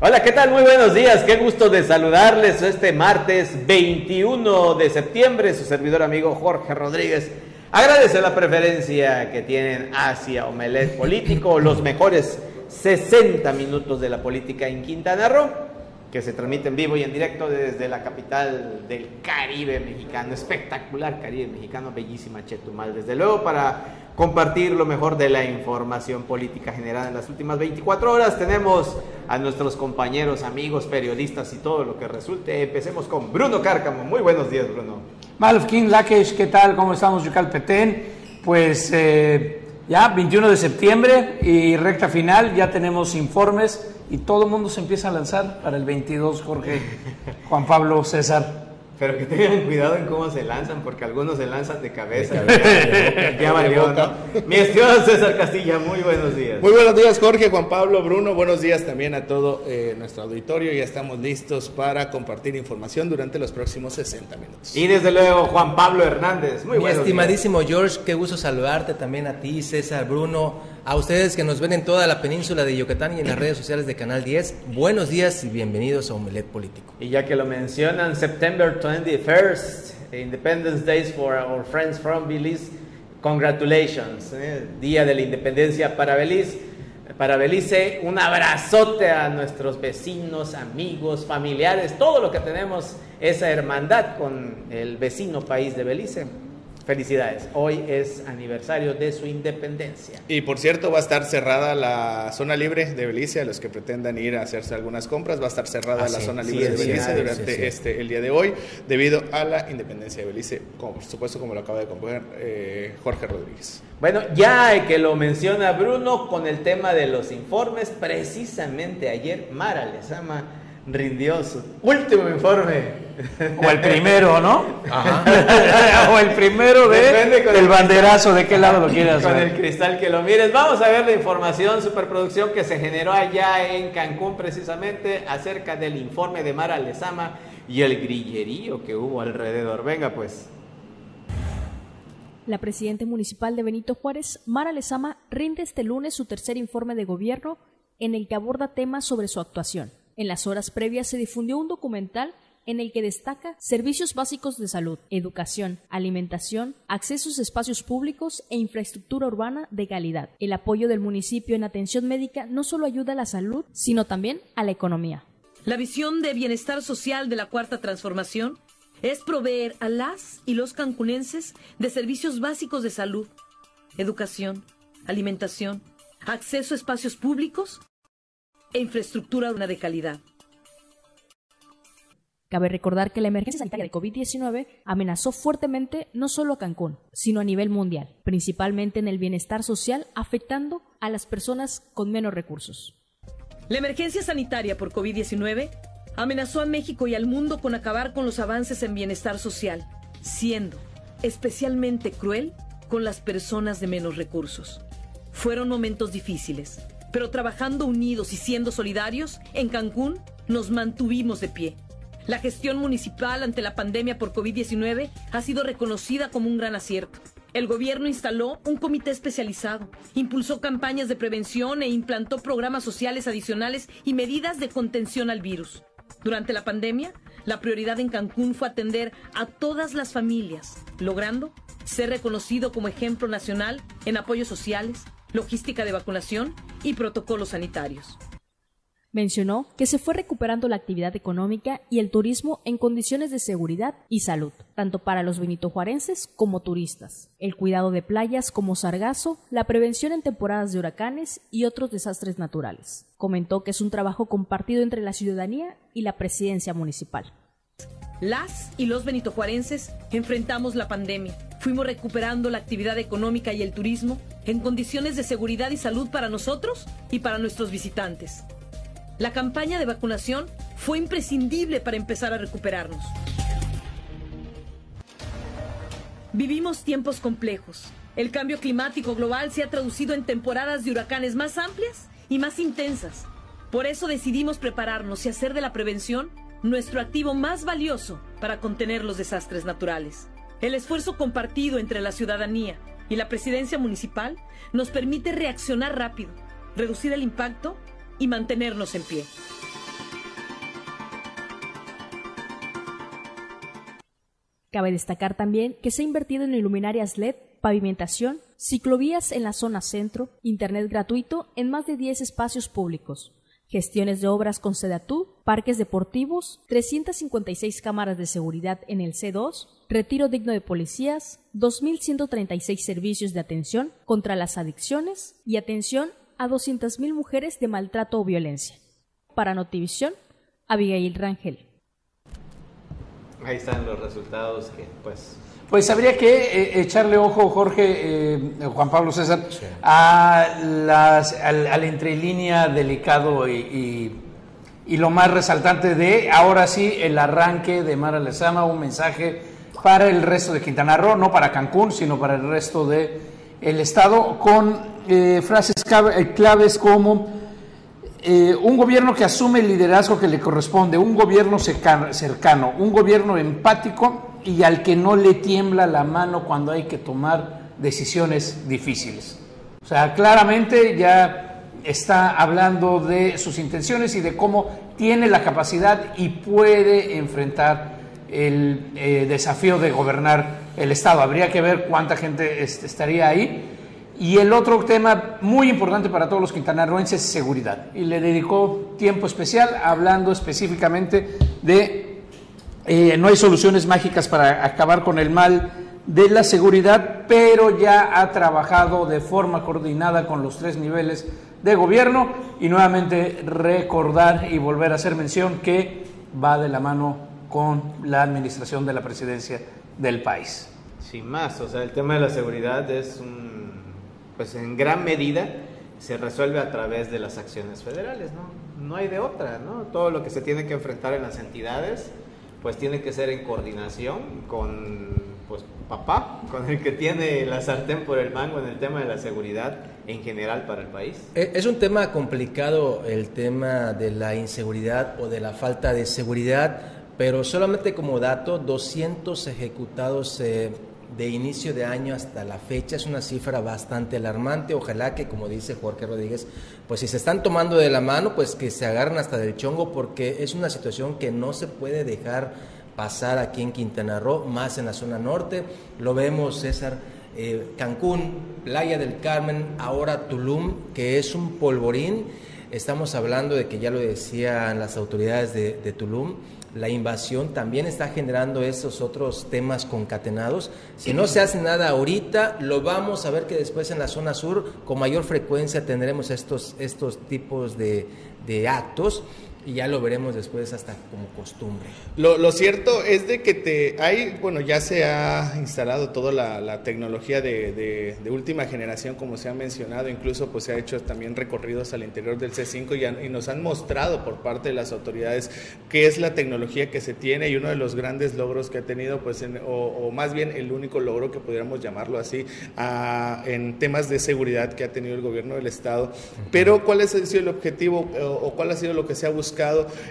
Hola, ¿qué tal? Muy buenos días. Qué gusto de saludarles este martes 21 de septiembre. Su servidor amigo Jorge Rodríguez agradece la preferencia que tienen hacia Omelet Político, los mejores 60 minutos de la política en Quintana Roo, que se transmite en vivo y en directo desde la capital del Caribe mexicano. Espectacular Caribe mexicano, bellísima Chetumal. Desde luego para compartir lo mejor de la información política generada en las últimas 24 horas. Tenemos a nuestros compañeros, amigos, periodistas y todo lo que resulte. Empecemos con Bruno Cárcamo. Muy buenos días, Bruno. Malfkin, Lakesh, ¿qué tal? ¿Cómo estamos, Yucal Petén? Pues eh, ya 21 de septiembre y recta final, ya tenemos informes y todo el mundo se empieza a lanzar para el 22, Jorge, Juan Pablo, César. Pero que tengan cuidado en cómo se lanzan, porque algunos se lanzan de cabeza. ya valió, ¿no? Mi estimado César Castilla, muy buenos días. Muy buenos días, Jorge, Juan Pablo, Bruno. Buenos días también a todo eh, nuestro auditorio. Ya estamos listos para compartir información durante los próximos 60 minutos. Y desde luego, Juan Pablo Hernández. Muy Mi estimadísimo George, qué gusto saludarte también a ti, César, Bruno a ustedes que nos ven en toda la península de Yucatán y en las redes sociales de Canal 10, buenos días y bienvenidos a Omelet Político. Y ya que lo mencionan, September 21st, Independence Days for our friends from Belize, congratulations, eh, Día de la Independencia para Belice. Para Belice, un abrazote a nuestros vecinos, amigos, familiares, todo lo que tenemos, esa hermandad con el vecino país de Belice. Felicidades. Hoy es aniversario de su independencia. Y por cierto, va a estar cerrada la zona libre de Belice, a los que pretendan ir a hacerse algunas compras, va a estar cerrada ah, la zona libre de Belice durante este el día de hoy, debido a la independencia de Belice, como por supuesto como lo acaba de componer eh, Jorge Rodríguez. Bueno, ya que lo menciona Bruno con el tema de los informes, precisamente ayer Mara Lezama rindió su último informe. O el primero, ¿no? Ajá. o el primero de el banderazo, de qué lado lo quieras Con el cristal que lo mires. Vamos a ver la información, superproducción que se generó allá en Cancún precisamente acerca del informe de Mara Lezama y el grillerío que hubo alrededor. Venga pues. La presidenta municipal de Benito Juárez, Mara Lezama, rinde este lunes su tercer informe de gobierno en el que aborda temas sobre su actuación en las horas previas se difundió un documental en el que destaca servicios básicos de salud, educación, alimentación, accesos a espacios públicos e infraestructura urbana de calidad. El apoyo del municipio en atención médica no solo ayuda a la salud, sino también a la economía. La visión de bienestar social de la Cuarta Transformación es proveer a las y los cancunenses de servicios básicos de salud, educación, alimentación, acceso a espacios públicos e infraestructura de calidad. Cabe recordar que la emergencia sanitaria de COVID-19 amenazó fuertemente no solo a Cancún, sino a nivel mundial, principalmente en el bienestar social, afectando a las personas con menos recursos. La emergencia sanitaria por COVID-19 amenazó a México y al mundo con acabar con los avances en bienestar social, siendo especialmente cruel con las personas de menos recursos. Fueron momentos difíciles, pero trabajando unidos y siendo solidarios, en Cancún nos mantuvimos de pie. La gestión municipal ante la pandemia por COVID-19 ha sido reconocida como un gran acierto. El gobierno instaló un comité especializado, impulsó campañas de prevención e implantó programas sociales adicionales y medidas de contención al virus. Durante la pandemia, la prioridad en Cancún fue atender a todas las familias, logrando ser reconocido como ejemplo nacional en apoyos sociales, logística de vacunación y protocolos sanitarios. Mencionó que se fue recuperando la actividad económica y el turismo en condiciones de seguridad y salud, tanto para los benitojuarenses como turistas, el cuidado de playas como Sargazo, la prevención en temporadas de huracanes y otros desastres naturales. Comentó que es un trabajo compartido entre la ciudadanía y la presidencia municipal. Las y los benitojuarenses enfrentamos la pandemia. Fuimos recuperando la actividad económica y el turismo en condiciones de seguridad y salud para nosotros y para nuestros visitantes. La campaña de vacunación fue imprescindible para empezar a recuperarnos. Vivimos tiempos complejos. El cambio climático global se ha traducido en temporadas de huracanes más amplias y más intensas. Por eso decidimos prepararnos y hacer de la prevención nuestro activo más valioso para contener los desastres naturales. El esfuerzo compartido entre la ciudadanía y la presidencia municipal nos permite reaccionar rápido, reducir el impacto y mantenernos en pie. Cabe destacar también que se ha invertido en luminarias LED, pavimentación, ciclovías en la zona centro, internet gratuito en más de 10 espacios públicos, gestiones de obras con Sedatú, parques deportivos, 356 cámaras de seguridad en el C2, retiro digno de policías, 2.136 servicios de atención contra las adicciones y atención a 200.000 mujeres de maltrato o violencia. Para Notivisión, Abigail Rangel. Ahí están los resultados que pues... Pues habría que eh, echarle ojo, Jorge, eh, Juan Pablo César, a las, al, entrelínea delicado y, y, lo más resaltante de, ahora sí, el arranque de Mara Lezama, un mensaje para el resto de Quintana Roo, no para Cancún, sino para el resto del el estado, con eh, frases claves como eh, un gobierno que asume el liderazgo que le corresponde, un gobierno cercano, un gobierno empático y al que no le tiembla la mano cuando hay que tomar decisiones difíciles. O sea, claramente ya está hablando de sus intenciones y de cómo tiene la capacidad y puede enfrentar el eh, desafío de gobernar el Estado. Habría que ver cuánta gente estaría ahí y el otro tema muy importante para todos los quintanarroenses es seguridad. Y le dedicó tiempo especial hablando específicamente de eh, no hay soluciones mágicas para acabar con el mal de la seguridad, pero ya ha trabajado de forma coordinada con los tres niveles de gobierno y nuevamente recordar y volver a hacer mención que va de la mano con la administración de la presidencia del país. Sin más, o sea, el tema de la seguridad es un pues en gran medida se resuelve a través de las acciones federales, ¿no? No hay de otra, ¿no? Todo lo que se tiene que enfrentar en las entidades, pues tiene que ser en coordinación con, pues, papá, con el que tiene la sartén por el mango en el tema de la seguridad en general para el país. E, es un tema complicado el tema de la inseguridad o de la falta de seguridad, pero solamente como dato, 200 ejecutados eh, de inicio de año hasta la fecha es una cifra bastante alarmante. Ojalá que, como dice Jorge Rodríguez, pues si se están tomando de la mano, pues que se agarren hasta del chongo, porque es una situación que no se puede dejar pasar aquí en Quintana Roo, más en la zona norte. Lo vemos, César, eh, Cancún, Playa del Carmen, ahora Tulum, que es un polvorín. Estamos hablando de que ya lo decían las autoridades de, de Tulum la invasión también está generando esos otros temas concatenados. Si no se hace nada ahorita, lo vamos a ver que después en la zona sur con mayor frecuencia tendremos estos, estos tipos de, de actos y ya lo veremos después hasta como costumbre. Lo, cierto es de que te hay, bueno, ya se ha instalado toda la, tecnología de, última generación, como se ha mencionado, incluso pues se ha hecho también recorridos al interior del C5 y, nos han mostrado por parte de las autoridades qué es la tecnología que se tiene y uno de los grandes logros que ha tenido, pues, o, más bien el único logro que pudiéramos llamarlo así, en temas de seguridad que ha tenido el gobierno del Estado. Pero ¿cuál ha sido el objetivo o cuál ha sido lo que se ha buscado?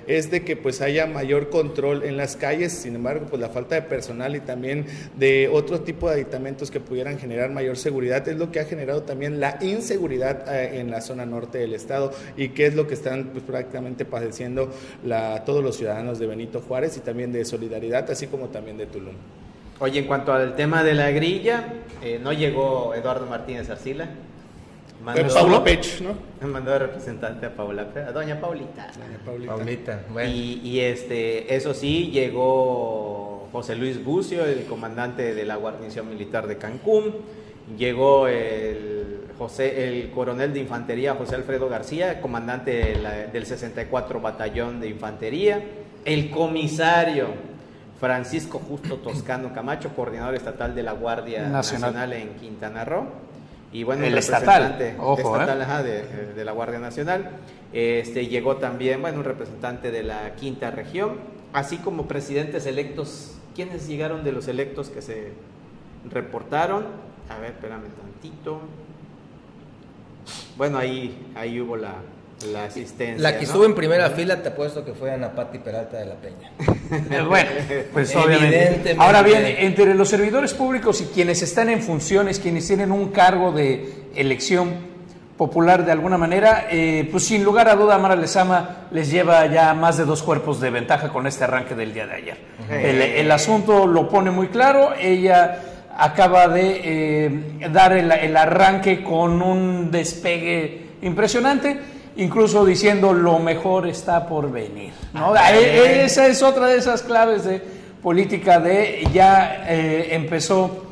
Es de que pues haya mayor control en las calles, sin embargo pues la falta de personal y también de otro tipo de aditamentos que pudieran generar mayor seguridad es lo que ha generado también la inseguridad eh, en la zona norte del estado y que es lo que están pues, prácticamente padeciendo la, todos los ciudadanos de Benito Juárez y también de Solidaridad, así como también de Tulum. Oye, en cuanto al tema de la grilla, eh, no llegó Eduardo Martínez Arcila. Mandó, Paula Pech, ¿no? Mandó de representante a Paula, a doña Paulita. Doña Paulita. Y, este, eso sí, llegó José Luis Bucio, el comandante de la guarnición militar de Cancún. Llegó el, José, el coronel de infantería José Alfredo García, comandante del 64 Batallón de Infantería. El comisario Francisco Justo Toscano Camacho, coordinador estatal de la Guardia Nacional en Quintana Roo y bueno, el estatal, ojo, ¿eh? de, de, la Guardia Nacional. Este, llegó también, bueno, un representante de la quinta región, así como presidentes electos. ¿Quiénes llegaron de los electos que se reportaron? A ver, espérame tantito. Bueno, ahí, ahí hubo la, la asistencia. La que estuvo en primera fila, te apuesto que fue Ana Pati Peralta de la Peña. bueno, pues obviamente. Ahora bien, entre los servidores públicos y quienes están en funciones, quienes tienen un cargo de elección, popular de alguna manera, eh, pues sin lugar a duda Mara Lezama les lleva ya más de dos cuerpos de ventaja con este arranque del día de ayer. el, asunto lo pone muy claro, ella acaba de eh, dar el, arranque con un despegue impresionante, incluso diciendo lo mejor está por venir. ¿no? Ah, e, esa es otra de esas claves de política de ya eh, empezó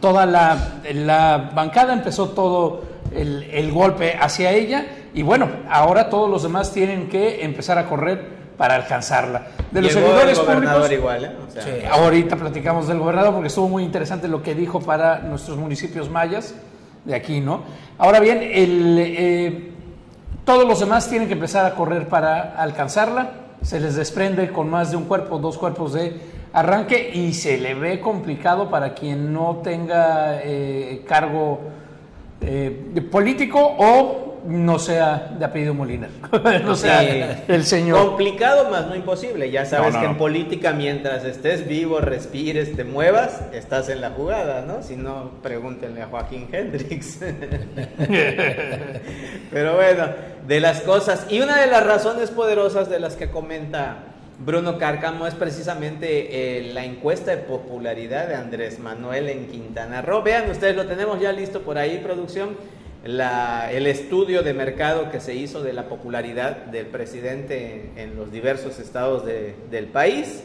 toda la, la bancada, empezó todo el, golpe hacia ella y bueno, ahora todos los demás tienen que empezar a correr para alcanzarla. De los servidores públicos, igual, ¿eh? ahorita platicamos del gobernador porque estuvo muy interesante lo que dijo para nuestros municipios mayas de aquí, ¿no? Ahora bien, el, eh, todos los demás tienen que empezar a correr para alcanzarla. Se les desprende con más de un cuerpo, dos cuerpos de arranque y se le ve complicado para quien no tenga eh, cargo eh, político o no sea de apellido Molina. no sea el señor. Complicado más no imposible. Ya sabes que en política mientras estés vivo, respires, te muevas, estás en la jugada, ¿no? Si no, pregúntenle a Joaquín Hendrix. Pero bueno, de las cosas. Y una de las razones poderosas de las que comenta Bruno Cárcamo es precisamente eh, la encuesta de popularidad de Andrés Manuel en Quintana Roo. Vean, ustedes lo tenemos ya listo por ahí, producción. El estudio de mercado que se hizo de la popularidad del presidente en, los diversos estados del país.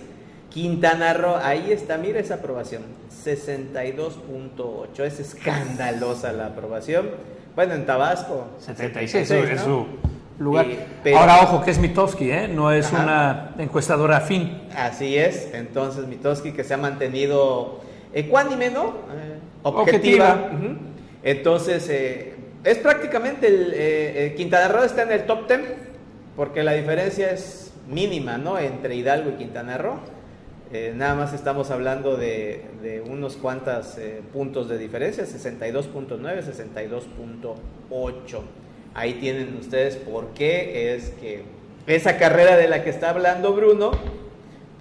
Quintana Roo, ahí está, mira esa aprobación, 62.8, es escandalosa la aprobación. Bueno, en Tabasco, 76, 76 es su lugar. Ahora, ojo, que es Mitofsky, ¿eh? no es una encuestadora afín. Así es, entonces Mitofsky que se ha mantenido ecuánime, ¿no? Eh, objetiva. Entonces, eh, es prácticamente el eh, Quintana Roo está en el top 10, porque la diferencia es mínima, ¿no? Entre Hidalgo y Quintana Roo. nada más estamos hablando de unos cuantos puntos de diferencia, 62.9, 62.8. Ahí tienen ustedes por qué es que esa carrera de la que está hablando Bruno,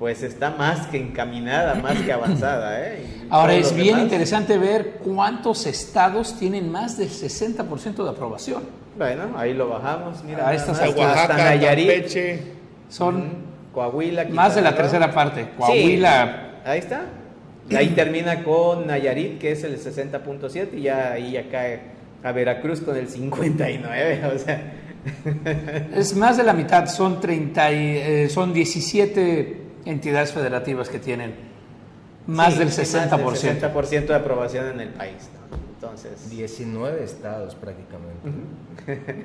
pues está más que encaminada, más que avanzada. ¿eh? Ahora es bien interesante ver cuántos estados tienen más del 60% de aprobación. Bueno, ahí lo bajamos. Mira, a estas Oaxaca, Nayarit, son Coahuila, más de la tercera parte. Coahuila. ahí está. Ahí termina con Nayarit, que es el 60.7 y ya ahí ya cae a Veracruz con el 59, o sea. Es más de la mitad, son 30 y, eh, son 17 entidades federativas que tienen más del 60%. Más del 60% de aprobación en el país. Entonces, 19 estados prácticamente.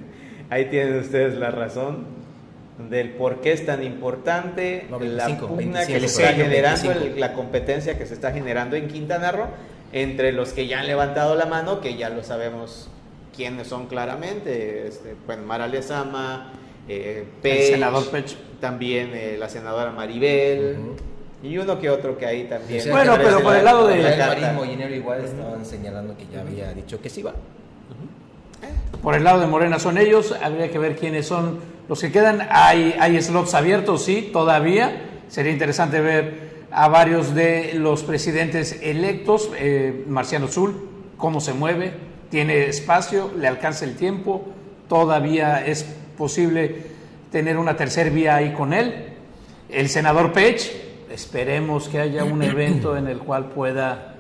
Ahí tienen ustedes la razón del por qué es tan importante la pugna que se está generando, la competencia que se está generando en Quintana Roo entre los que ya han levantado la mano, que ya lo sabemos quiénes son claramente, este, bueno, Mara Lezama, eh, el senador Pech. También eh, la senadora Maribel. Y uno que otro que ahí también. bueno, pero por el lado de. El igual estaban señalando que ya había dicho que sí va. Por el lado de Morena son ellos, habría que ver quiénes son los que quedan. Hay, hay slots abiertos, sí, todavía. Sería interesante ver a varios de los presidentes electos, eh, Marciano Zul, cómo se mueve, tiene espacio, le alcanza el tiempo, todavía es posible tener una tercera vía ahí con él. El senador Pech, esperemos que haya un evento en el cual pueda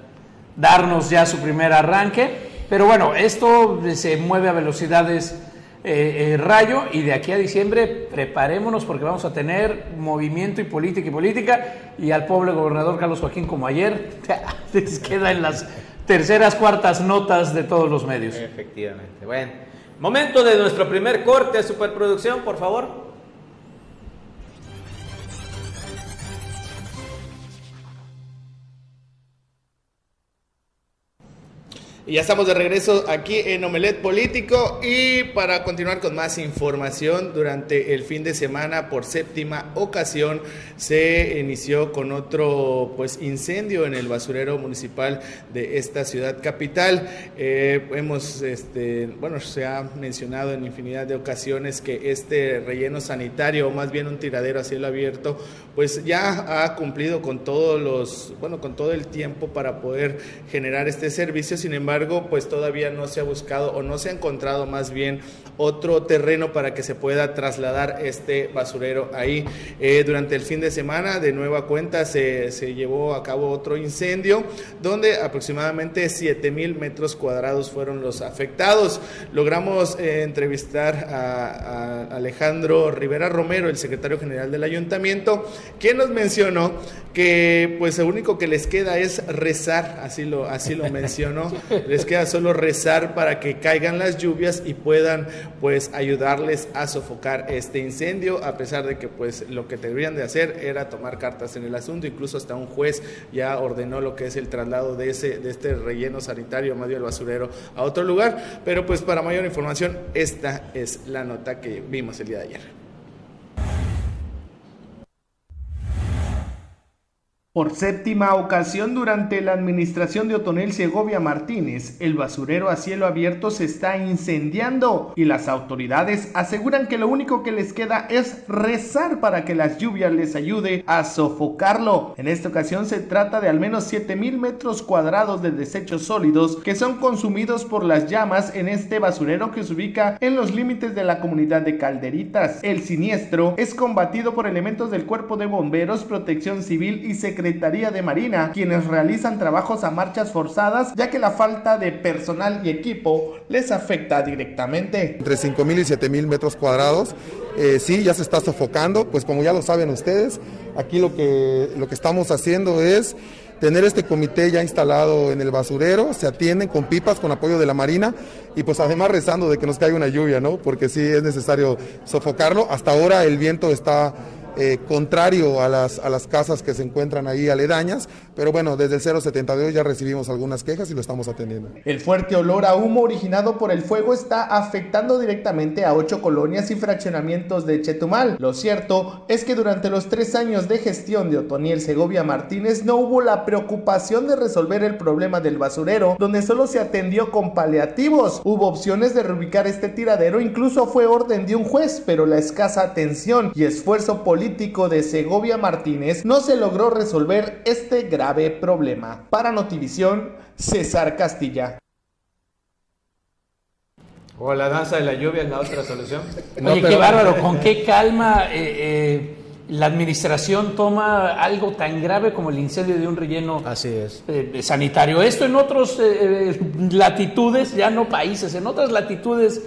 darnos ya su primer arranque, pero bueno, esto se mueve a velocidades eh, eh, rayo y de aquí a diciembre preparémonos porque vamos a tener movimiento y política y política y al pobre gobernador Carlos Joaquín como ayer les queda en las terceras, cuartas notas de todos los medios. Efectivamente. Bueno, momento de nuestro primer corte, superproducción, por favor. Y ya estamos de regreso aquí en Omelet Político y para continuar con más información, durante el fin de semana por séptima ocasión se inició con otro pues incendio en el basurero municipal de esta ciudad capital. Eh, hemos, este, bueno, se ha mencionado en infinidad de ocasiones que este relleno sanitario, o más bien un tiradero a cielo abierto, pues ya ha cumplido con todos los, bueno, con todo el tiempo para poder generar este servicio. Sin embargo, pues todavía no se ha buscado o no se ha encontrado más bien otro terreno para que se pueda trasladar este basurero ahí. Eh, durante el fin de semana, de nueva cuenta, se, se llevó a cabo otro incendio donde aproximadamente 7 mil metros cuadrados fueron los afectados. Logramos eh, entrevistar a, a Alejandro Rivera Romero, el secretario general del ayuntamiento, quien nos mencionó que pues lo único que les queda es rezar, así lo, así lo mencionó, les queda solo rezar para que caigan las lluvias y puedan pues ayudarles a sofocar este incendio, a pesar de que pues lo que deberían de hacer era tomar cartas en el asunto, incluso hasta un juez ya ordenó lo que es el traslado de, ese, de este relleno sanitario medio del basurero a otro lugar, pero pues para mayor información esta es la nota que vimos el día de ayer. Por séptima ocasión durante la administración de Otonel Segovia Martínez, el basurero a cielo abierto se está incendiando y las autoridades aseguran que lo único que les queda es rezar para que las lluvias les ayude a sofocarlo. En esta ocasión se trata de al menos 7000 metros cuadrados de desechos sólidos que son consumidos por las llamas en este basurero que se ubica en los límites de la comunidad de Calderitas. El siniestro es combatido por elementos del Cuerpo de Bomberos, Protección Civil y Secretaría Secretaría de Marina, quienes realizan trabajos a marchas forzadas, ya que la falta de personal y equipo les afecta directamente. Entre 5.000 y 7.000 metros cuadrados, eh, sí, ya se está sofocando, pues como ya lo saben ustedes, aquí lo que, lo que estamos haciendo es tener este comité ya instalado en el basurero, se atienden con pipas, con apoyo de la Marina y pues además rezando de que nos caiga una lluvia, ¿no? Porque sí es necesario sofocarlo. Hasta ahora el viento está eh, contrario a las, a las casas que se encuentran ahí aledañas, pero bueno, desde el 072 ya recibimos algunas quejas y lo estamos atendiendo. El fuerte olor a humo originado por el fuego está afectando directamente a ocho colonias y fraccionamientos de Chetumal. Lo cierto es que durante los tres años de gestión de Otoniel Segovia Martínez no hubo la preocupación de resolver el problema del basurero, donde solo se atendió con paliativos. Hubo opciones de reubicar este tiradero, incluso fue orden de un juez, pero la escasa atención y esfuerzo político de Segovia Martínez no se logró resolver este grave problema. Para Notivisión, César Castilla. O la danza de la lluvia es la otra solución. Oye, qué bárbaro, con qué calma eh, eh, la administración toma algo tan grave como el incendio de un relleno Así es. Eh, sanitario. Esto en otras latitudes, ya no países, en otras latitudes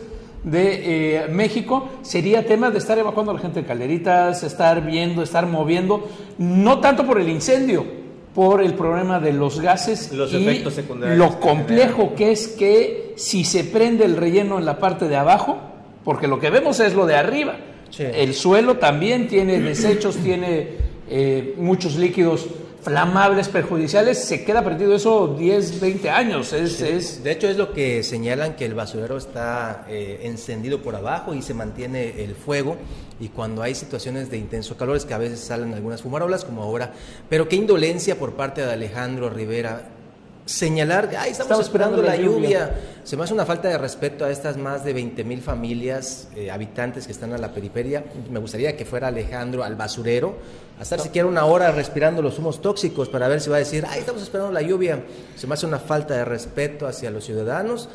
de eh, México sería tema de estar evacuando a la gente de calderitas, estar viendo, estar moviendo, no tanto por el incendio, por el problema de los gases los y efectos secundarios lo complejo que es que si se prende el relleno en la parte de abajo, porque lo que vemos es lo de arriba, el suelo también tiene desechos, tiene eh, muchos líquidos flamables, perjudiciales, se queda perdido eso 10, 20 años. Es, es... De hecho, es lo que señalan que el basurero está eh, encendido por abajo y se mantiene el fuego. Y cuando hay situaciones de intenso calor, es que a veces salen algunas fumarolas, como ahora. Pero qué indolencia por parte de Alejandro Rivera señalar, ay, estamos, esperando, la lluvia. Se me hace una falta de respeto a estas más de 20 mil familias, eh, habitantes que están a la periferia. Me gustaría que fuera Alejandro al basurero, a estar siquiera una hora respirando los humos tóxicos para ver si va a decir, ay, estamos esperando la lluvia. Se me hace una falta de respeto hacia los ciudadanos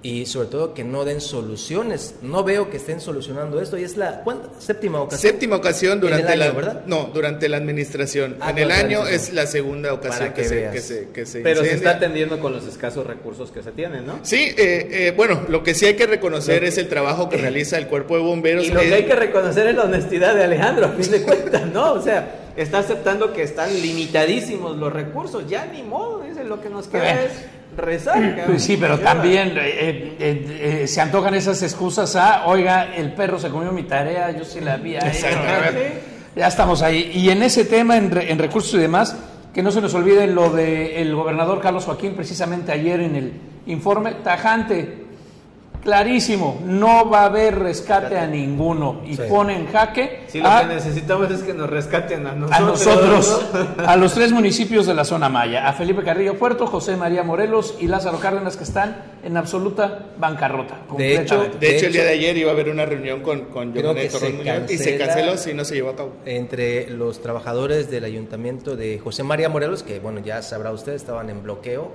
y sobre todo que no den soluciones. No veo que estén solucionando esto y es la séptima ocasión. Séptima ocasión durante la ¿verdad? No, durante la administración. Ah, en el año es la segunda ocasión que, se, que, se, Pero se está atendiendo con los escasos recursos que se tienen, ¿no? Sí, eh, eh, bueno, lo que sí hay que reconocer es el trabajo que realiza el cuerpo de bomberos. Y lo que hay que reconocer es la honestidad de Alejandro, a fin de cuentas, ¿no? O sea, está aceptando que están limitadísimos los recursos, ya ni modo, dice, lo que nos queda es rezar. Pues sí, pero también eh, eh, eh, se antojan esas excusas a, oiga, el perro se comió mi tarea, yo sí la vi ahí. Ya estamos ahí. Y en ese tema, en, en, recursos y demás, que no se nos olvide lo del gobernador Carlos Joaquín, precisamente ayer en el informe tajante Clarísimo, no va a haber rescate a ninguno y pone en jaque. Sí, lo que necesitamos es que nos rescaten a nosotros. A nosotros, a los tres municipios de la zona Maya, a Felipe Carrillo Puerto, José María Morelos y Lázaro Cárdenas, que están en absoluta bancarrota. De hecho, de, hecho, el día de ayer iba a haber una reunión con, con y se canceló si no se llevó a cabo. Entre los trabajadores del ayuntamiento de José María Morelos, que bueno, ya sabrá usted, estaban en bloqueo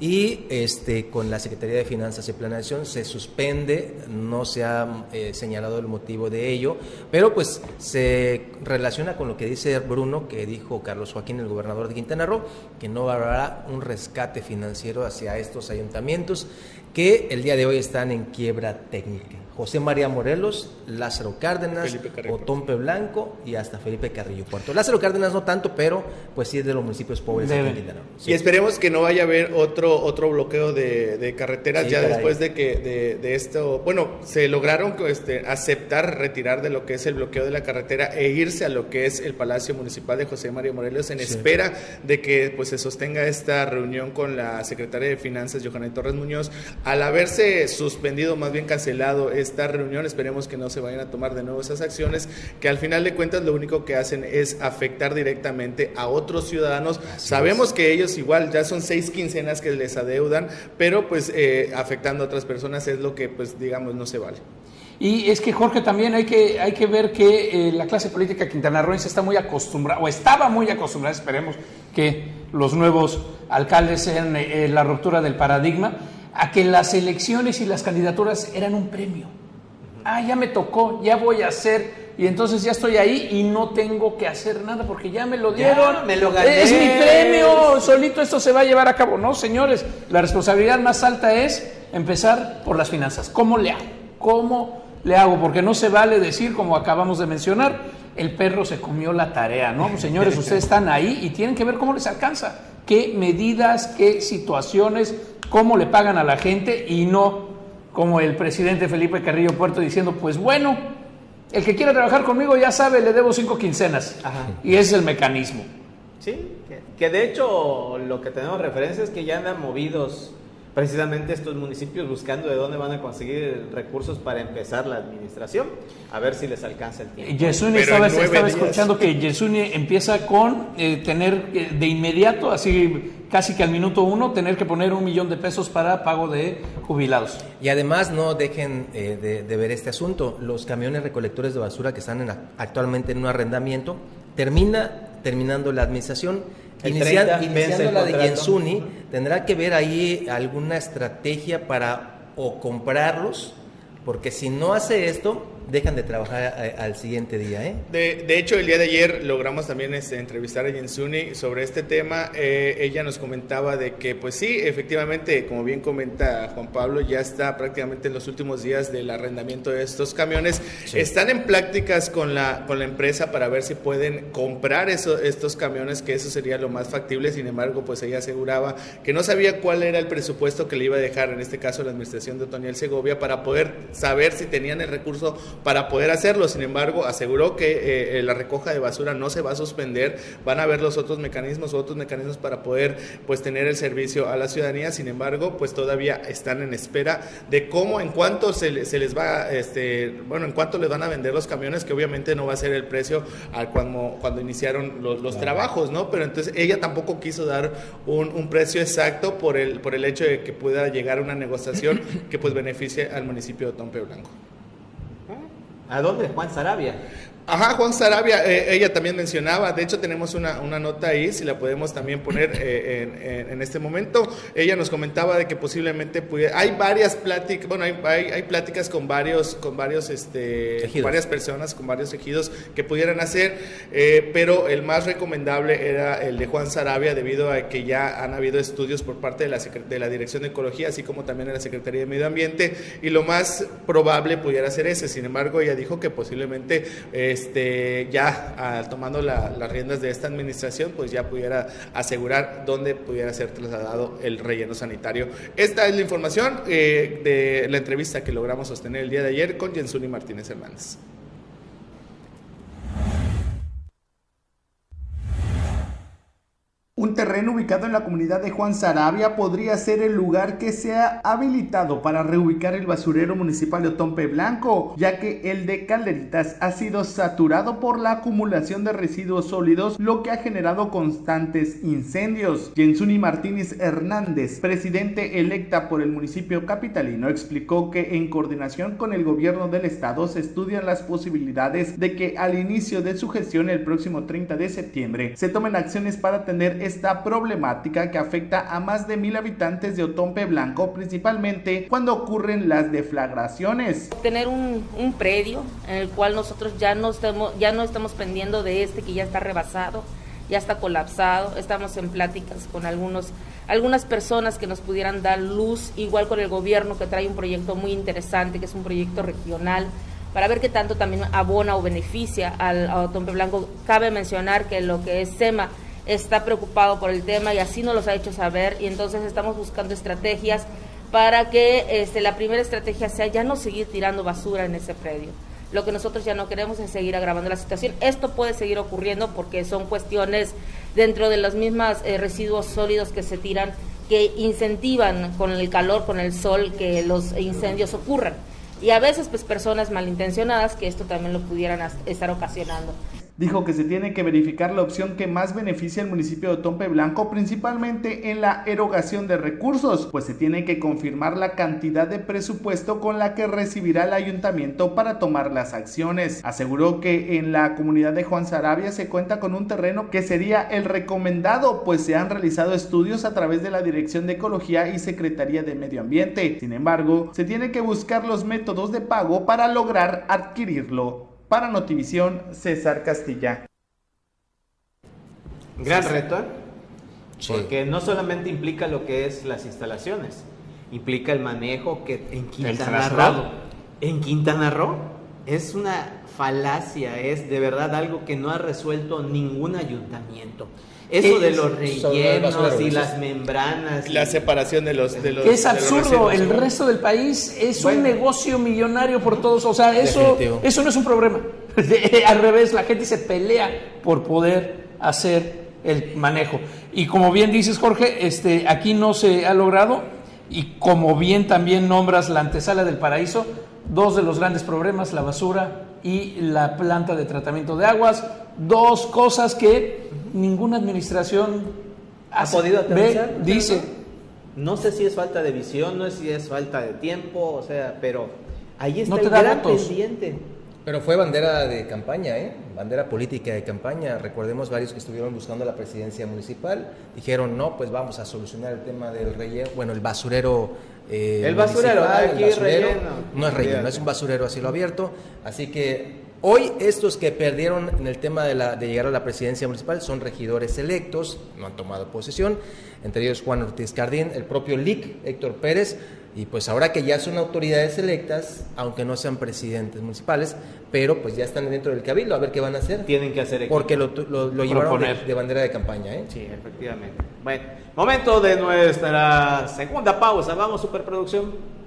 y este, con la Secretaría de Finanzas y Planeación se suspende, no se ha eh, señalado el motivo de ello, pero pues se relaciona con lo que dice Bruno, que dijo Carlos Joaquín, el gobernador de Quintana Roo, que no habrá un rescate financiero hacia estos ayuntamientos que el día de hoy están en quiebra técnica. José María Morelos, Lázaro Cárdenas, Otompe Blanco y hasta Felipe Carrillo Puerto. Lázaro Cárdenas no tanto, pero pues sí es de los municipios pobres de Quintana Y esperemos que no vaya a haber otro, otro bloqueo de, carreteras ya después de que de, esto, bueno, se lograron este, aceptar retirar de lo que es el bloqueo de la carretera e irse a lo que es el Palacio Municipal de José María Morelos en espera de que pues se sostenga esta reunión con la Secretaria de Finanzas, Johanna Torres Muñoz, al haberse suspendido, más bien cancelado esta reunión, esperemos que no se vayan a tomar de nuevo esas acciones, que al final de cuentas lo único que hacen es afectar directamente a otros ciudadanos. Sabemos que ellos igual ya son seis quincenas que les adeudan, pero pues eh, afectando a otras personas es lo que pues digamos no se vale. Y es que Jorge también hay que, hay que ver que eh, la clase política quintanarroense está muy acostumbrada, o estaba muy acostumbrada, esperemos que los nuevos alcaldes sean eh, la ruptura del paradigma, a que las elecciones y las candidaturas eran un premio ah, ya me tocó, ya voy a hacer, y entonces ya estoy ahí y no tengo que hacer nada porque ya me lo dieron, me lo gané. es mi premio, solito esto se va a llevar a cabo. No, señores, la responsabilidad más alta es empezar por las finanzas. ¿Cómo le hago? ¿Cómo le hago? Porque no se vale decir, como acabamos de mencionar, el perro se comió la tarea, ¿no? Señores, ustedes están ahí y tienen que ver cómo les alcanza, qué medidas, qué situaciones, cómo le pagan a la gente y no como el presidente Felipe Carrillo Puerto diciendo, pues bueno, el que quiera trabajar conmigo ya sabe, le debo cinco quincenas. Y ese es el mecanismo. Sí, que, de hecho lo que tenemos referencia es que ya andan movidos precisamente estos municipios buscando de dónde van a conseguir recursos para empezar la administración, a ver si les alcanza el tiempo. Yesuni estaba, escuchando que Yesuni empieza con eh, tener eh, de inmediato, así casi que al minuto uno tener que poner un millón de pesos para pago de jubilados. Y además no dejen eh, de, ver este asunto, los camiones recolectores de basura que están actualmente en un arrendamiento, termina terminando la administración, iniciando la de Yensuni, tendrá que ver ahí alguna estrategia para o comprarlos, porque si no hace esto, dejan de trabajar al siguiente día. ¿eh? De, hecho, el día de ayer logramos también este, entrevistar a Jensuni sobre este tema. Eh, ella nos comentaba de que, pues sí, efectivamente, como bien comenta Juan Pablo, ya está prácticamente en los últimos días del arrendamiento de estos camiones. Están en prácticas con la, con la empresa para ver si pueden comprar eso, estos camiones, que eso sería lo más factible. Sin embargo, pues ella aseguraba que no sabía cuál era el presupuesto que le iba a dejar, en este caso, la administración de Otoniel Segovia, para poder saber si tenían el recurso para poder hacerlo. Sin embargo, aseguró que eh, la recoja de basura no se va a suspender, van a ver los otros mecanismos, otros mecanismos para poder pues tener el servicio a la ciudadanía. Sin embargo, pues todavía están en espera de cómo, en cuánto se, les va, este, bueno, en cuánto les van a vender los camiones, que obviamente no va a ser el precio al cuando, cuando iniciaron los, trabajos, ¿no? Pero entonces ella tampoco quiso dar un, un precio exacto por el, por el hecho de que pueda llegar a una negociación que pues beneficie al municipio de Tompe Blanco. ¿A dónde? Juan Sarabia. Ajá, Juan Sarabia, eh, ella también mencionaba, de hecho tenemos una, nota ahí, si la podemos también poner eh, en, este momento. Ella nos comentaba de que posiblemente pudiera, hay varias pláticas, bueno, hay, hay, pláticas con varios, con varios, este, varias personas, con varios ejidos que pudieran hacer, eh, pero el más recomendable era el de Juan Sarabia, debido a que ya han habido estudios por parte de la, de la Dirección de Ecología, así como también de la Secretaría de Medio Ambiente, y lo más probable pudiera ser ese. Sin embargo, ella dijo que posiblemente este, ya ah, tomando las riendas de esta administración, pues ya pudiera asegurar dónde pudiera ser trasladado el relleno sanitario. Esta es la información eh, de la entrevista que logramos sostener el día de ayer con Jensuni Martínez Hernández. Un terreno ubicado en la comunidad de Juan Sarabia podría ser el lugar que sea habilitado para reubicar el basurero municipal de Otompe Blanco, ya que el de Calderitas ha sido saturado por la acumulación de residuos sólidos, lo que ha generado constantes incendios. Jensuni Martínez Hernández, presidente electa por el municipio capitalino, explicó que en coordinación con el gobierno del estado se estudian las posibilidades de que al inicio de su gestión el próximo 30 de septiembre se tomen acciones para atender esta problemática que afecta a más de mil habitantes de Otompe Blanco, principalmente cuando ocurren las deflagraciones. Tener un, un predio en el cual nosotros ya no, estamos, ya no estamos pendiendo de este que ya está rebasado, ya está colapsado, estamos en pláticas con algunos algunas personas que nos pudieran dar luz, igual con el gobierno que trae un proyecto muy interesante, que es un proyecto regional, para ver qué tanto también abona o beneficia al, a Otompe Blanco. Cabe mencionar que lo que es SEMA está preocupado por el tema y así nos los ha hecho saber y entonces estamos buscando estrategias para que este, la primera estrategia sea ya no seguir tirando basura en ese predio. Lo que nosotros ya no queremos es seguir agravando la situación. Esto puede seguir ocurriendo porque son cuestiones dentro de los mismos eh, residuos sólidos que se tiran que incentivan con el calor, con el sol, que los incendios ocurran. Y a veces, pues, personas malintencionadas que esto también lo pudieran estar ocasionando. Dijo que se tiene que verificar la opción que más beneficia al municipio de Tompe Blanco, principalmente en la erogación de recursos, pues se tiene que confirmar la cantidad de presupuesto con la que recibirá el ayuntamiento para tomar las acciones. Aseguró que en la comunidad de Juan Sarabia se cuenta con un terreno que sería el recomendado, pues se han realizado estudios a través de la Dirección de Ecología y Secretaría de Medio Ambiente. Sin embargo, se tiene que buscar los métodos de pago para lograr adquirirlo. Para Notivisión, César Castilla. Gran reto, ¿eh? porque no solamente implica lo que es las instalaciones, implica el manejo que en Quintana Roo, en Quintana Roo es una falacia, es de verdad algo que no ha resuelto ningún ayuntamiento. Eso de los rellenos y las membranas. La separación de los... De los es absurdo. el resto del país es un negocio millonario por todos. O sea, eso, eso no es un problema. Al revés, la gente se pelea por poder hacer el manejo. Y como bien dices, Jorge, este, aquí no se ha logrado. Y como bien también nombras la antesala del paraíso, dos de los grandes problemas, la basura y la planta de tratamiento de aguas, dos cosas que ninguna administración ha podido atender. dice. No sé si es falta de visión, no sé si es falta de tiempo, o sea, pero ahí está no el gran pendiente. Pero fue bandera de campaña, ¿eh? Bandera política de campaña. Recordemos varios que estuvieron buscando la presidencia municipal. Dijeron, no, pues vamos a solucionar el tema del relleno, bueno, el basurero. Eh, el basurero, aquí relleno. No es relleno, es un basurero a cielo abierto. Así que Hoy estos que perdieron en el tema de, la, de, llegar a la presidencia municipal son regidores electos, no han tomado posesión, entre ellos Juan Ortiz Cardín, el propio LIC, Héctor Pérez, y pues ahora que ya son autoridades electas, aunque no sean presidentes municipales, pero pues ya están dentro del cabildo, a ver qué van a hacer. Tienen que hacer equipo. Porque lo, lo, llevaron de, bandera de campaña, ¿eh? Sí, efectivamente. Bueno, momento de nuestra segunda pausa. Vamos, superproducción.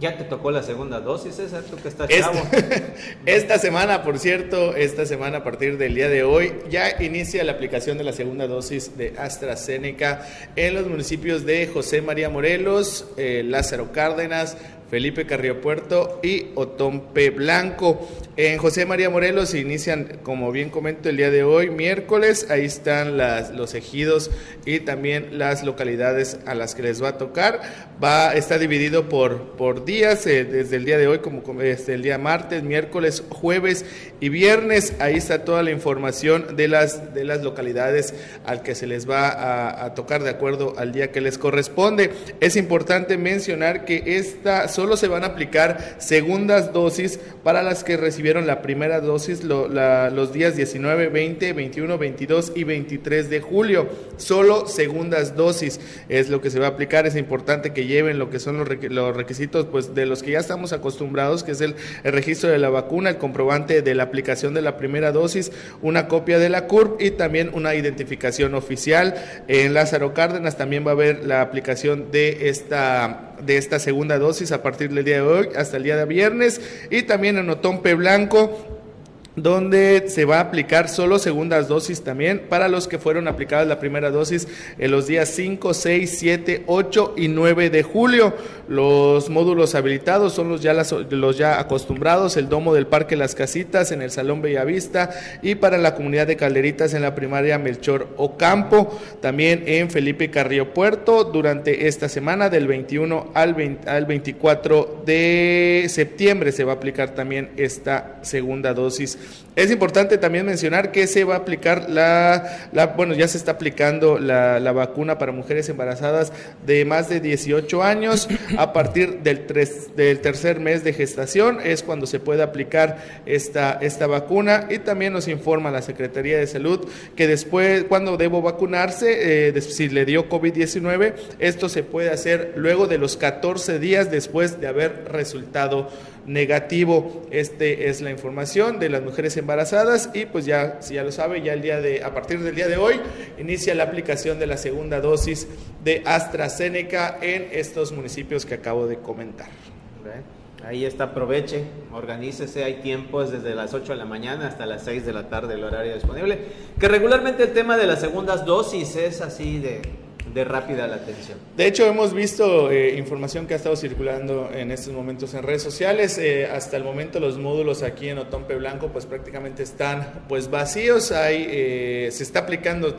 Ya te tocó la segunda dosis, ¿es tú que estás chavo. Esta, semana, por cierto, esta semana a partir del día de hoy, ya inicia la aplicación de la segunda dosis de AstraZeneca en los municipios de José María Morelos, eh, Lázaro Cárdenas, Felipe Carrillo Puerto y Otompe Blanco. En José María Morelos se inician, como bien comento, el día de hoy, miércoles. Ahí están los ejidos y también las localidades a las que les va a tocar. Va, está dividido por, por días, eh, desde el día de hoy, como desde el día martes, miércoles, jueves y viernes. Ahí está toda la información de las, de las localidades al que se les va a, a tocar de acuerdo al día que les corresponde. Es importante mencionar que esta solo se van a aplicar segundas dosis para las que recibieron la primera dosis los días 19, 20, 21, 22 y 23 de julio. Solo segundas dosis es lo que se va a aplicar. Es importante que lleven lo que son los, requisitos pues, de los que ya estamos acostumbrados, que es el, registro de la vacuna, el comprobante de la aplicación de la primera dosis, una copia de la CURP y también una identificación oficial. En Lázaro Cárdenas también va a haber la aplicación de esta de esta segunda dosis partir del día de hoy hasta el día de viernes. Y también en Otompe Blanco donde se va a aplicar solo segundas dosis también para los que fueron aplicadas la primera dosis en los días 5, 6, 7, 8 y 9 de julio. Los módulos habilitados son los ya, los ya acostumbrados, el domo del Parque Las Casitas en el Salón Bellavista y para la comunidad de Calderitas en la primaria Melchor Ocampo, también en Felipe Carrillo Puerto durante esta semana del 21 al, al 24 de septiembre se va a aplicar también esta segunda dosis es importante también mencionar que se va a aplicar la, bueno, ya se está aplicando la, vacuna para mujeres embarazadas de más de 18 años a partir del, del tercer mes de gestación, es cuando se puede aplicar esta, esta vacuna. Y también nos informa la Secretaría de Salud que después, cuando debo vacunarse, eh, si le dio COVID-19, esto se puede hacer luego de los 14 días después de haber resultado negativo. Este es la información de las mujeres embarazadas y pues ya, si ya lo sabe, ya el día de, a partir del día de hoy inicia la aplicación de la segunda dosis de AstraZeneca en estos municipios que acabo de comentar. Ahí está, aproveche, organícese, hay tiempos desde las 8 de la mañana hasta las 6 de la tarde el horario disponible. Que regularmente el tema de las segundas dosis es así de de rápida la atención. De hecho, hemos visto eh, información que ha estado circulando en estos momentos en redes sociales. Eh, hasta el momento los módulos aquí en Otompe Blanco pues prácticamente están pues vacíos. Hay, eh, se está aplicando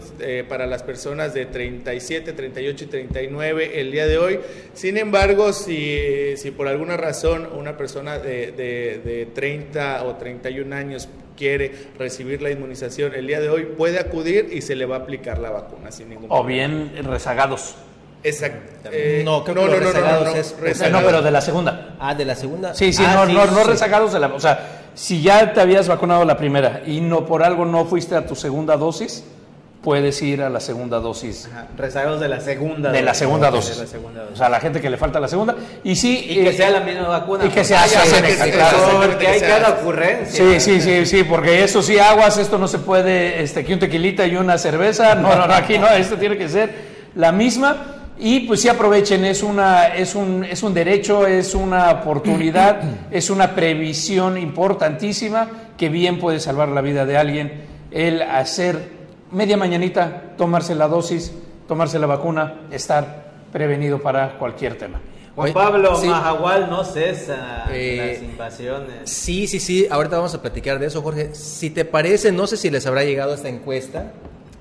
para las personas de 37, 38 y 39 el día de hoy. Sin embargo, si, si por alguna razón una persona de, de 30 o 31 años quiere recibir la inmunización el día de hoy, puede acudir y se le va a aplicar la vacuna sin ningún problema. O bien rezagados. Exacto. Eh, no, creo no, que no, rezagados es rezagados. no, pero de la segunda. Ah, de la segunda. Sí, sí, ah, no, no, no rezagados de la, o sea, si ya te habías vacunado la primera y no por algo no fuiste a tu segunda dosis, puedes ir a la segunda dosis. Rezagados de la segunda. De la segunda dosis. O sea, la gente que le falta la segunda. Y sí. Y que sea la misma vacuna. Y que sea claro. Porque hay cada ocurrencia. Sí, sí, sí, sí, porque eso sí, aguas, esto no se puede, este, que un tequilita y una cerveza. No, no, no, aquí no, esto tiene que ser la misma. Y pues sí aprovechen, es, una, es, un, es un derecho, es una oportunidad, es una previsión importantísima que bien puede salvar la vida de alguien el hacer media mañanita, tomarse la dosis, tomarse la vacuna, estar prevenido para cualquier tema. Juan Pablo, Mahahual no cesa eh, las invasiones. Sí, sí, sí, ahorita vamos a platicar de eso, Jorge. Si te parece, no sé si les habrá llegado esta encuesta.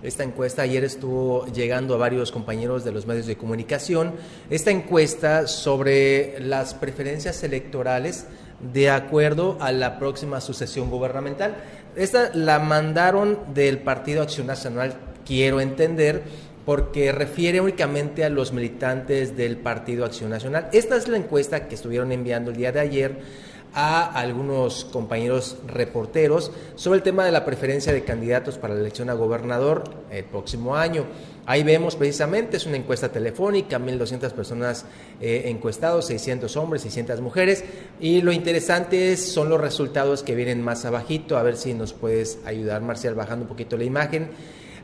Esta encuesta ayer estuvo llegando a varios compañeros de los medios de comunicación. Esta encuesta sobre las preferencias electorales de acuerdo a la próxima sucesión gubernamental. Esta la mandaron del Partido Acción Nacional, quiero entender, porque refiere únicamente a los militantes del Partido Acción Nacional. Esta es la encuesta que estuvieron enviando el día de ayer a algunos compañeros reporteros sobre el tema de la preferencia de candidatos para la elección a gobernador el próximo año. Ahí vemos precisamente, es una encuesta telefónica, 1.200 personas eh, encuestados, 600 hombres, 600 mujeres. Y lo interesante es, son los resultados que vienen más abajito. A ver si nos puedes ayudar, Marcial, bajando un poquito la imagen.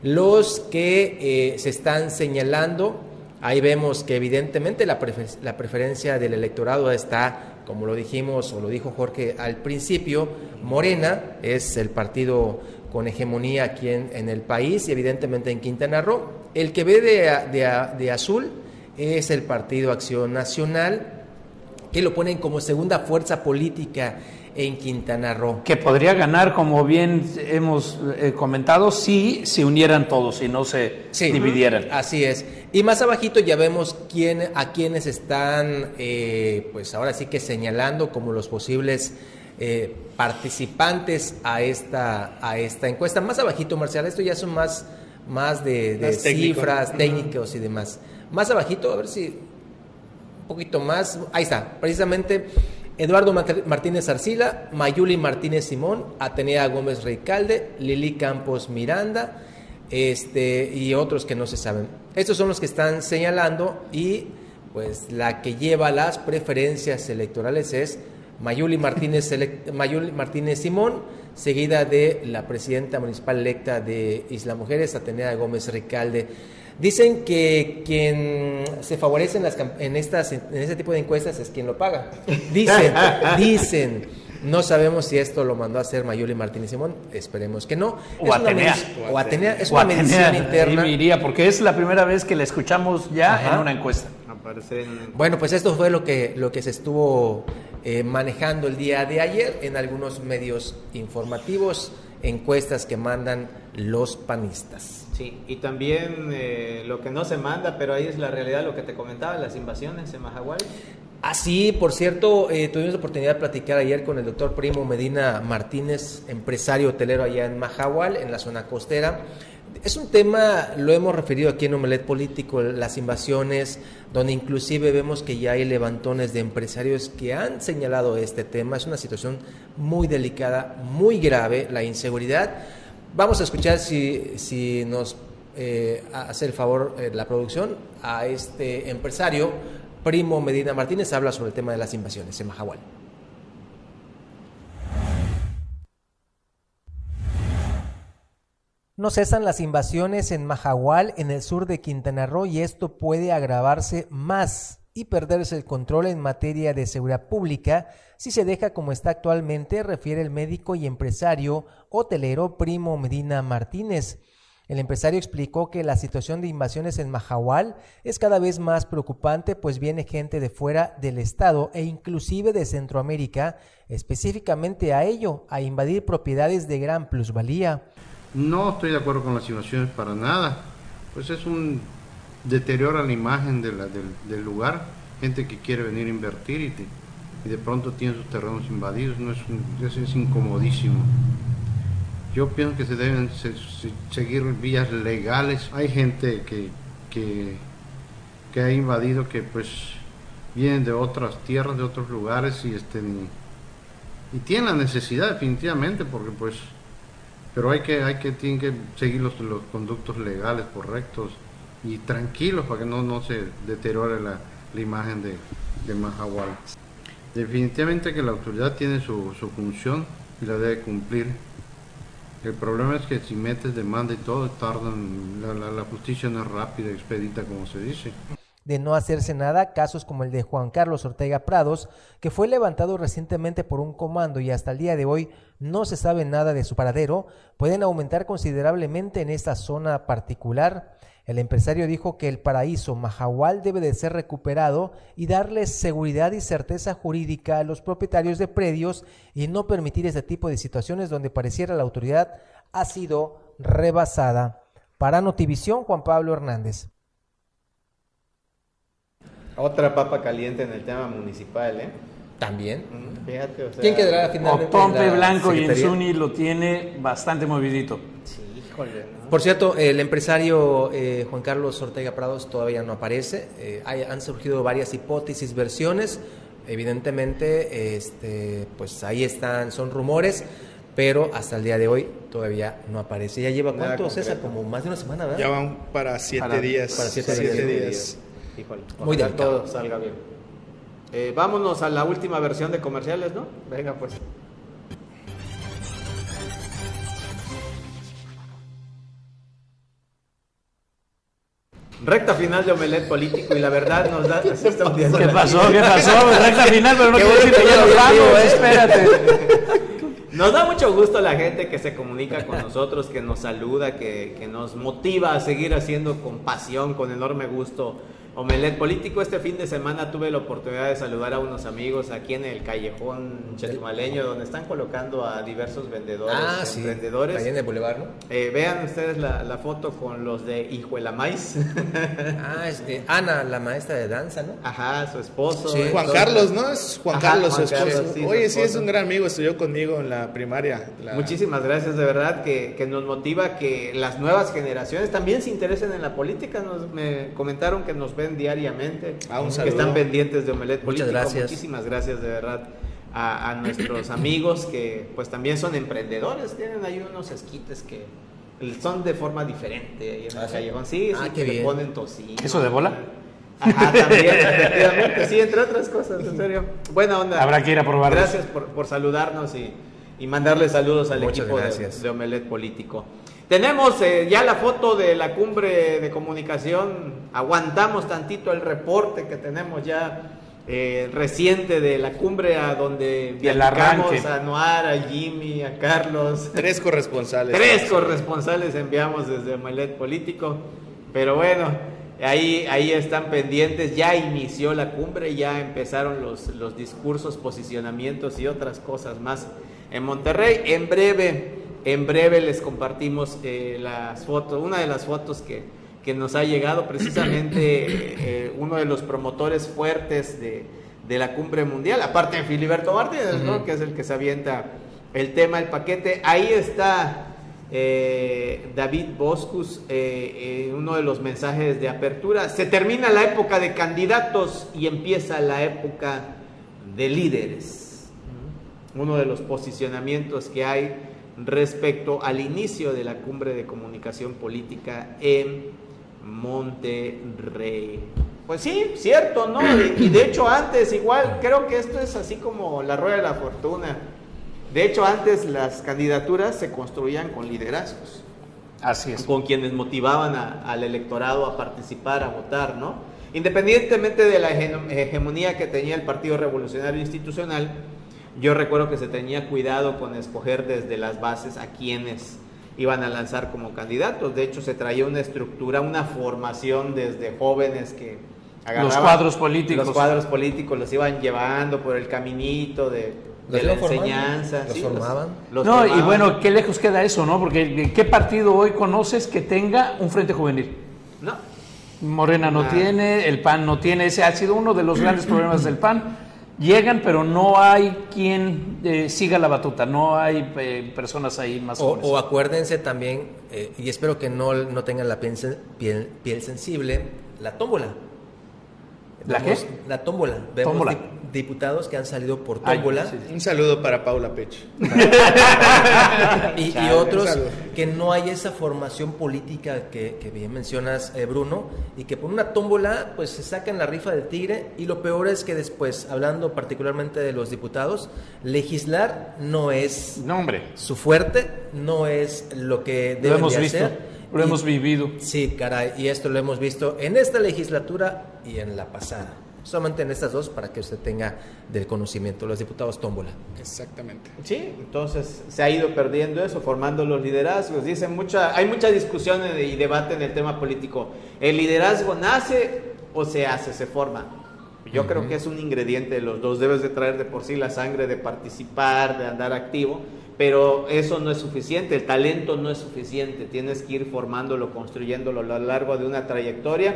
Los que eh, se están señalando, ahí vemos que evidentemente la, la preferencia del electorado está, como lo dijimos o lo dijo Jorge al principio, Morena es el partido con hegemonía aquí en, el país y evidentemente en Quintana Roo. El que ve de, azul es el Partido Acción Nacional, que lo ponen como segunda fuerza política en Quintana Roo. Que podría ganar, como bien hemos eh, comentado, si se unieran todos y no se dividieran. Así es. Y más abajito ya vemos quién, a quienes están, eh, pues ahora sí que señalando como los posibles eh, participantes a esta, a esta encuesta. Más abajito, Marcial, esto ya son más, más de, cifras, técnicos y demás. Más abajito, a ver si un poquito más. Ahí está, precisamente Eduardo Martínez Arcila, Mayuli Martínez Simón, Atenea Gómez Reicalde, Lili Campos Miranda este, y otros que no se saben. Estos son los que están señalando y pues la que lleva las preferencias electorales es Mayuli Martínez, Mayuli Martínez Simón, seguida de la presidenta municipal electa de Isla Mujeres, Atenea Gómez Ricalde. Dicen que quien se favorece en, las, en, estas, en este tipo de encuestas es quien lo paga. Dicen, dicen. No sabemos si esto lo mandó a hacer Mayuli Martínez Simón, esperemos que no. O Atenea. O Atenea, es una medición interna. Iría, porque es la primera vez que la escuchamos ya en una encuesta. Bueno, pues esto fue lo que, lo que se estuvo eh, manejando el día de ayer en algunos medios informativos, encuestas que mandan los panistas. Sí, y también eh, lo que no se manda, pero ahí es la realidad, lo que te comentaba, las invasiones en Mahahual. Ah, sí, por cierto, eh, tuvimos la oportunidad de platicar ayer con el doctor Primo Medina Martínez, empresario hotelero allá en Mahahual, en la zona costera. Es un tema, lo hemos referido aquí en Omelet Político, las invasiones, donde inclusive vemos que ya hay levantones de empresarios que han señalado este tema. Es una situación muy delicada, muy grave, la inseguridad. Vamos a escuchar si, si nos eh, hace el favor eh, la producción a este empresario Primo Medina Martínez habla sobre el tema de las invasiones en Mahahual. No cesan las invasiones en Mahahual, en el sur de Quintana Roo, y esto puede agravarse más y perderse el control en materia de seguridad pública si se deja como está actualmente, refiere el médico y empresario hotelero Primo Medina Martínez. El empresario explicó que la situación de invasiones en Mahahual es cada vez más preocupante, pues viene gente de fuera del estado e inclusive de Centroamérica, específicamente a ello, a invadir propiedades de gran plusvalía. No estoy de acuerdo con las invasiones para nada, pues es un deterioro a la imagen del, lugar, gente que quiere venir a invertir y, de pronto tiene sus terrenos invadidos, no es, es incomodísimo. Yo pienso que se deben seguir vías legales. Hay gente que, que, ha invadido que pues vienen de otras tierras, de otros lugares y este y tienen la necesidad definitivamente porque pues pero hay que hay que tienen que seguir los, los conductos legales correctos y tranquilos para que no, no se deteriore la, imagen de, de Mahahual. Definitivamente que la autoridad tiene su, su función y la debe cumplir el problema es que si metes demanda y todo, tardan, la, justicia no es rápida, expedita, como se dice de no hacerse nada, casos como el de Juan Carlos Ortega Prados, que fue levantado recientemente por un comando y hasta el día de hoy no se sabe nada de su paradero, pueden aumentar considerablemente en esta zona particular. El empresario dijo que el paraíso Mahahual debe de ser recuperado y darle seguridad y certeza jurídica a los propietarios de predios y no permitir este tipo de situaciones donde pareciera la autoridad ha sido rebasada. Para Notivisión, Juan Pablo Hernández. Otra papa caliente en el tema municipal, ¿eh? También. Fíjate, ¿Quién quedará finalmente? Pompe Blanco y Enzuni lo tiene bastante movidito. Sí, híjole. Por cierto, el empresario eh, Juan Carlos Ortega Prados todavía no aparece. Eh, han surgido varias hipótesis, versiones. Evidentemente, este, pues ahí están, son rumores, pero hasta el día de hoy todavía no aparece. ¿Ya lleva cuánto, César? Como más de una semana, ¿verdad? Ya van para siete días. Para siete, días. Híjole, Muy todo salga bien. Eh, vámonos a la última versión de comerciales, ¿no? Venga, pues. Recta final de Omelet Político y la verdad nos da... ¿Qué pasó? ¿Qué pasó? Recta final, pero no quiero decir que ya nos vamos, espérate. Nos da mucho gusto la gente que se comunica con nosotros, que nos saluda, que, que nos motiva a seguir haciendo con pasión, con enorme gusto Omelet Político, este fin de semana tuve la oportunidad de saludar a unos amigos aquí en el callejón chetumaleño, donde están colocando a diversos vendedores, ah, emprendedores. ahí en el boulevard, ¿no? Eh, vean ustedes la, foto con los de Hijuela Maíz. ah, este, Ana, la maestra de danza, ¿no? Ajá, su esposo. Juan Carlos, ¿no? Es Juan Carlos, su esposo. Oye, sí, es un gran amigo, estudió conmigo en la primaria. Muchísimas gracias, de verdad, que, que, nos motiva que las nuevas generaciones también se interesen en la política. Nos, me comentaron que nos ven diariamente, ah, que están pendientes de Omelet Muchas gracias. Muchísimas gracias de verdad a, nuestros amigos que pues también son emprendedores, tienen ahí unos esquites que son de forma diferente ahí en el ah, callejón. Sí, ah, que le ponen tocino. ¿Eso de bola? Ajá, también, efectivamente, sí, entre otras cosas, en serio. Buena onda. Habrá que ir a probar. Gracias por, por saludarnos y, y mandarle saludos al equipo de, de Omelet Político. Tenemos eh, ya la foto de la cumbre de comunicación, aguantamos tantito el reporte que tenemos ya eh, reciente de la cumbre a donde viajamos a Noar, a Jimmy, a Carlos. Tres corresponsales. Tres corresponsales enviamos desde Malet Político. Pero bueno, ahí, ahí están pendientes. Ya inició la cumbre, ya empezaron los, los discursos, posicionamientos y otras cosas más en Monterrey. En breve, en breve les compartimos eh, las fotos, una de las fotos que que nos ha llegado precisamente eh, uno de los promotores fuertes de, la cumbre mundial, aparte de Filiberto Martínez, que es el que se avienta el tema, el paquete. Ahí está eh, David Boscus, eh, uno de los mensajes de apertura. Se termina la época de candidatos y empieza la época de líderes. Uno de los posicionamientos que hay respecto al inicio de la cumbre de comunicación política en Monterrey. Pues sí, cierto, ¿no? Y, de hecho antes igual, creo que esto es así como la rueda de la fortuna. De hecho antes las candidaturas se construían con liderazgos. Así es. Con quienes motivaban al electorado a participar, a votar, ¿no? Independientemente de la hegemonía que tenía el Partido Revolucionario Institucional, yo recuerdo que se tenía cuidado con escoger desde las bases a quienes iban a lanzar como candidatos. De hecho, se traía una estructura, una formación desde jóvenes que agarraban los cuadros políticos. Los cuadros políticos los iban llevando por el caminito de, la enseñanza. ¿Los formaban? no, y bueno, qué lejos queda eso, ¿no? Porque ¿qué partido hoy conoces que tenga un frente juvenil? No. Morena no tiene, el PAN no tiene, ese ha sido uno de los grandes problemas del PAN llegan, pero no hay quien eh, siga la batuta, no hay eh, personas ahí más o, o acuérdense también, eh, y espero que no, no tengan la piel, piel, sensible, la tómbola. ¿La qué? La tómbola. tómbola diputados que han salido por tómbola. Un saludo para Paula Pech. y, otros que no hay esa formación política que, bien mencionas, eh, Bruno, y que por una tómbola pues se sacan la rifa del tigre y lo peor es que después, hablando particularmente de los diputados, legislar no es su fuerte, no es lo que deben lo hemos visto. Lo hemos vivido. Sí, caray, y esto lo hemos visto en esta legislatura y en la pasada solamente en estas dos para que usted tenga del conocimiento, los diputados tómbola. Exactamente. Sí, entonces se ha ido perdiendo eso, formando los liderazgos. Dicen mucha, hay mucha discusión y debate en el tema político. ¿El liderazgo nace o se hace, se forma? Yo creo que es un ingrediente de los dos. Debes de traer de por sí la sangre de participar, de andar activo, pero eso no es suficiente. El talento no es suficiente. Tienes que ir formándolo, construyéndolo a lo largo de una trayectoria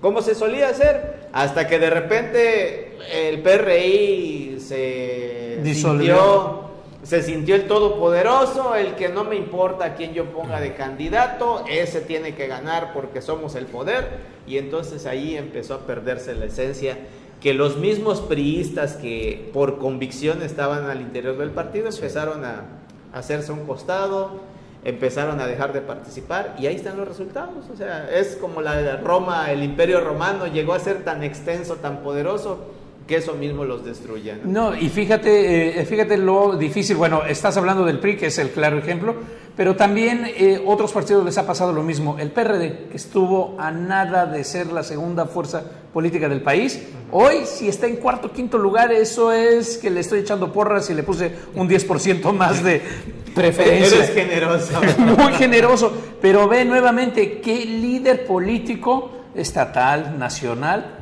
como se solía hacer, hasta que de repente el PRI se sintió, se sintió el todopoderoso, el que no me importa a quién yo ponga de candidato, ese tiene que ganar porque somos el poder, y entonces ahí empezó a perderse la esencia que los mismos priistas que por convicción estaban al interior del partido empezaron a hacerse un costado, empezaron a dejar de participar y ahí están los resultados. O sea, es como la Roma, el imperio romano llegó a ser tan extenso, tan poderoso que eso mismo los destruye. No, y fíjate, eh, fíjate lo difícil, bueno, estás hablando del PRI, que es el claro ejemplo, pero también eh, otros partidos les ha pasado lo mismo. El PRD, que estuvo a nada de ser la segunda fuerza política del país, hoy si está en cuarto, quinto lugar, eso es que le estoy echando porras y le puse un 10% más de preferencia. Eres generoso. Muy generoso, pero ve nuevamente qué líder político estatal, nacional,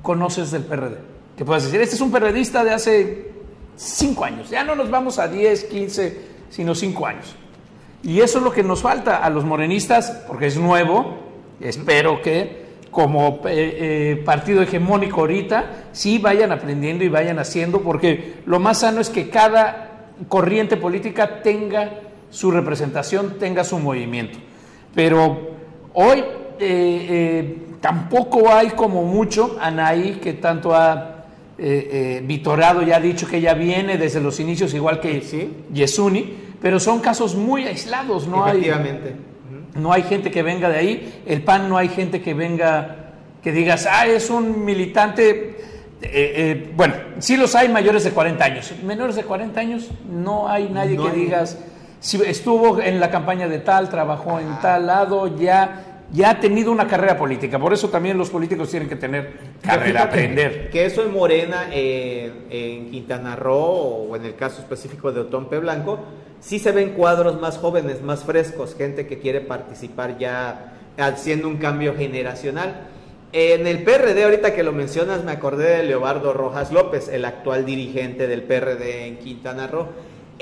conoces del PRD que puedas decir, este es un periodista de hace cinco años, ya no nos vamos a 10, 15, sino cinco años. Y eso es lo que nos falta a los morenistas, porque es nuevo, espero que como eh, eh, partido hegemónico ahorita, sí vayan aprendiendo y vayan haciendo, porque lo más sano es que cada corriente política tenga su representación, tenga su movimiento. Pero hoy eh, tampoco hay como mucho, Anaí, que tanto ha eh, eh, Vitorado ya ha dicho que ella viene desde los inicios, igual que Yesuni, pero son casos muy aislados, no hay, no hay gente que venga de ahí, el PAN no hay gente que venga, que digas, ah, es un militante, eh, bueno, sí los hay mayores de 40 años, menores de 40 años no hay nadie que digas, si estuvo en la campaña de tal, trabajó en tal lado, ya ya ha tenido una carrera política. Por eso también los políticos tienen que tener carrera, aprender. Que eso en Morena, eh, en Quintana Roo o en el caso específico de Otompe Blanco, sí se ven cuadros más jóvenes, más frescos, gente que quiere participar ya haciendo un cambio generacional. En el PRD, ahorita que lo mencionas, me acordé de Leobardo Rojas López, el actual dirigente del PRD en Quintana Roo.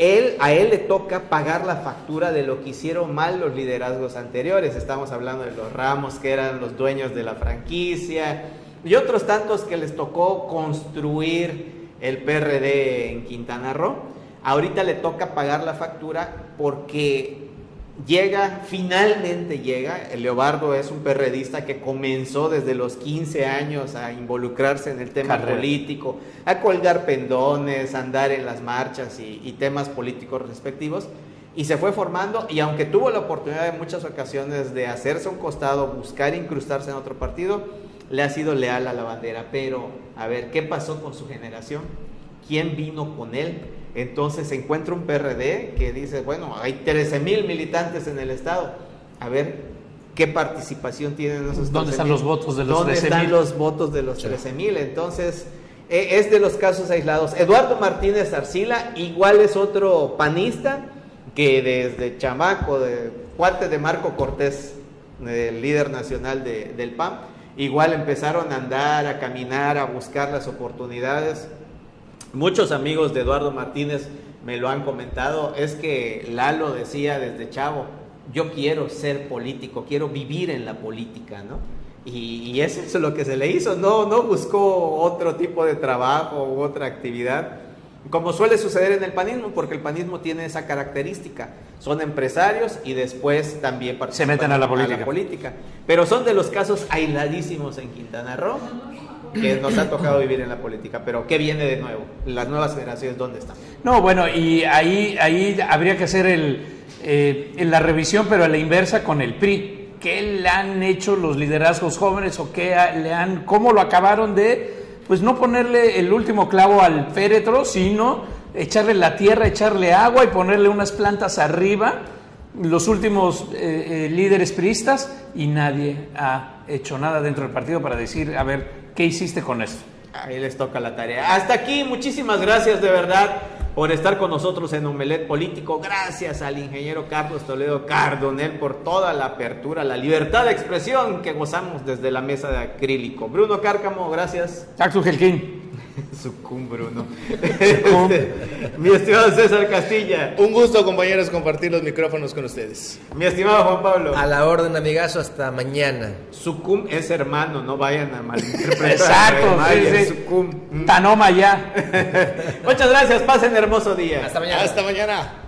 Él, a él le toca pagar la factura de lo que hicieron mal los liderazgos anteriores. Estamos hablando de los Ramos, que eran los dueños de la franquicia, y otros tantos que les tocó construir el PRD en Quintana Roo. Ahorita le toca pagar la factura porque llega, finalmente llega, el Leobardo es un perredista que comenzó desde los 15 años a involucrarse en el tema político, a colgar pendones, a andar en las marchas y, y, temas políticos respectivos, y se fue formando, y aunque tuvo la oportunidad en muchas ocasiones de hacerse un costado, buscar incrustarse en otro partido, le ha sido leal a la bandera, pero a ver, ¿qué pasó con su generación? ¿Quién vino con él? Entonces se encuentra un PRD que dice, bueno, hay 13 mil militantes en el Estado. A ver, ¿qué participación tienen esos ¿Dónde están los votos de los ¿Dónde están los votos de los 13 mil? Entonces, e, es de los casos aislados. Eduardo Martínez Arcila, igual es otro panista que desde chamaco, de cuate de Marco Cortés, el líder nacional de, del PAN, igual empezaron a andar, a caminar, a buscar las oportunidades Muchos amigos de Eduardo Martínez me lo han comentado, es que Lalo decía desde chavo, yo quiero ser político, quiero vivir en la política, ¿no? Y, eso es lo que se le hizo, no, no buscó otro tipo de trabajo u otra actividad, como suele suceder en el panismo, porque el panismo tiene esa característica, son empresarios y después también se meten a la política. A la política. Pero son de los casos aisladísimos en Quintana Roo que nos ha tocado vivir en la política, pero ¿qué viene de nuevo? Las nuevas generaciones, ¿dónde están? No, bueno, y ahí, ahí habría que hacer el, eh, la revisión, pero a la inversa con el PRI. ¿Qué le han hecho los liderazgos jóvenes o qué le han, cómo lo acabaron de, pues no ponerle el último clavo al féretro, sino echarle la tierra, echarle agua y ponerle unas plantas arriba? los últimos eh, eh, líderes priistas y nadie ha hecho nada dentro del partido para decir, a ver, ¿Qué hiciste con esto? Ahí les toca la tarea. Hasta aquí, muchísimas gracias de verdad por estar con nosotros en Omelet Político. Gracias al ingeniero Carlos Toledo Cardonel por toda la apertura, la libertad de expresión que gozamos desde la mesa de acrílico. Bruno Cárcamo, gracias. Taxu Gelquín. Sucum, Bruno. Mi estimado César Castilla. Un gusto, compañeros, compartir los micrófonos con ustedes. Mi estimado Juan Pablo. A la orden, amigazo, hasta mañana. Sucum es hermano, no vayan a malinterpretar. Exacto, sí, Sucum. Tanoma ya. Muchas gracias, pasen hermoso día. Hasta mañana. Hasta mañana.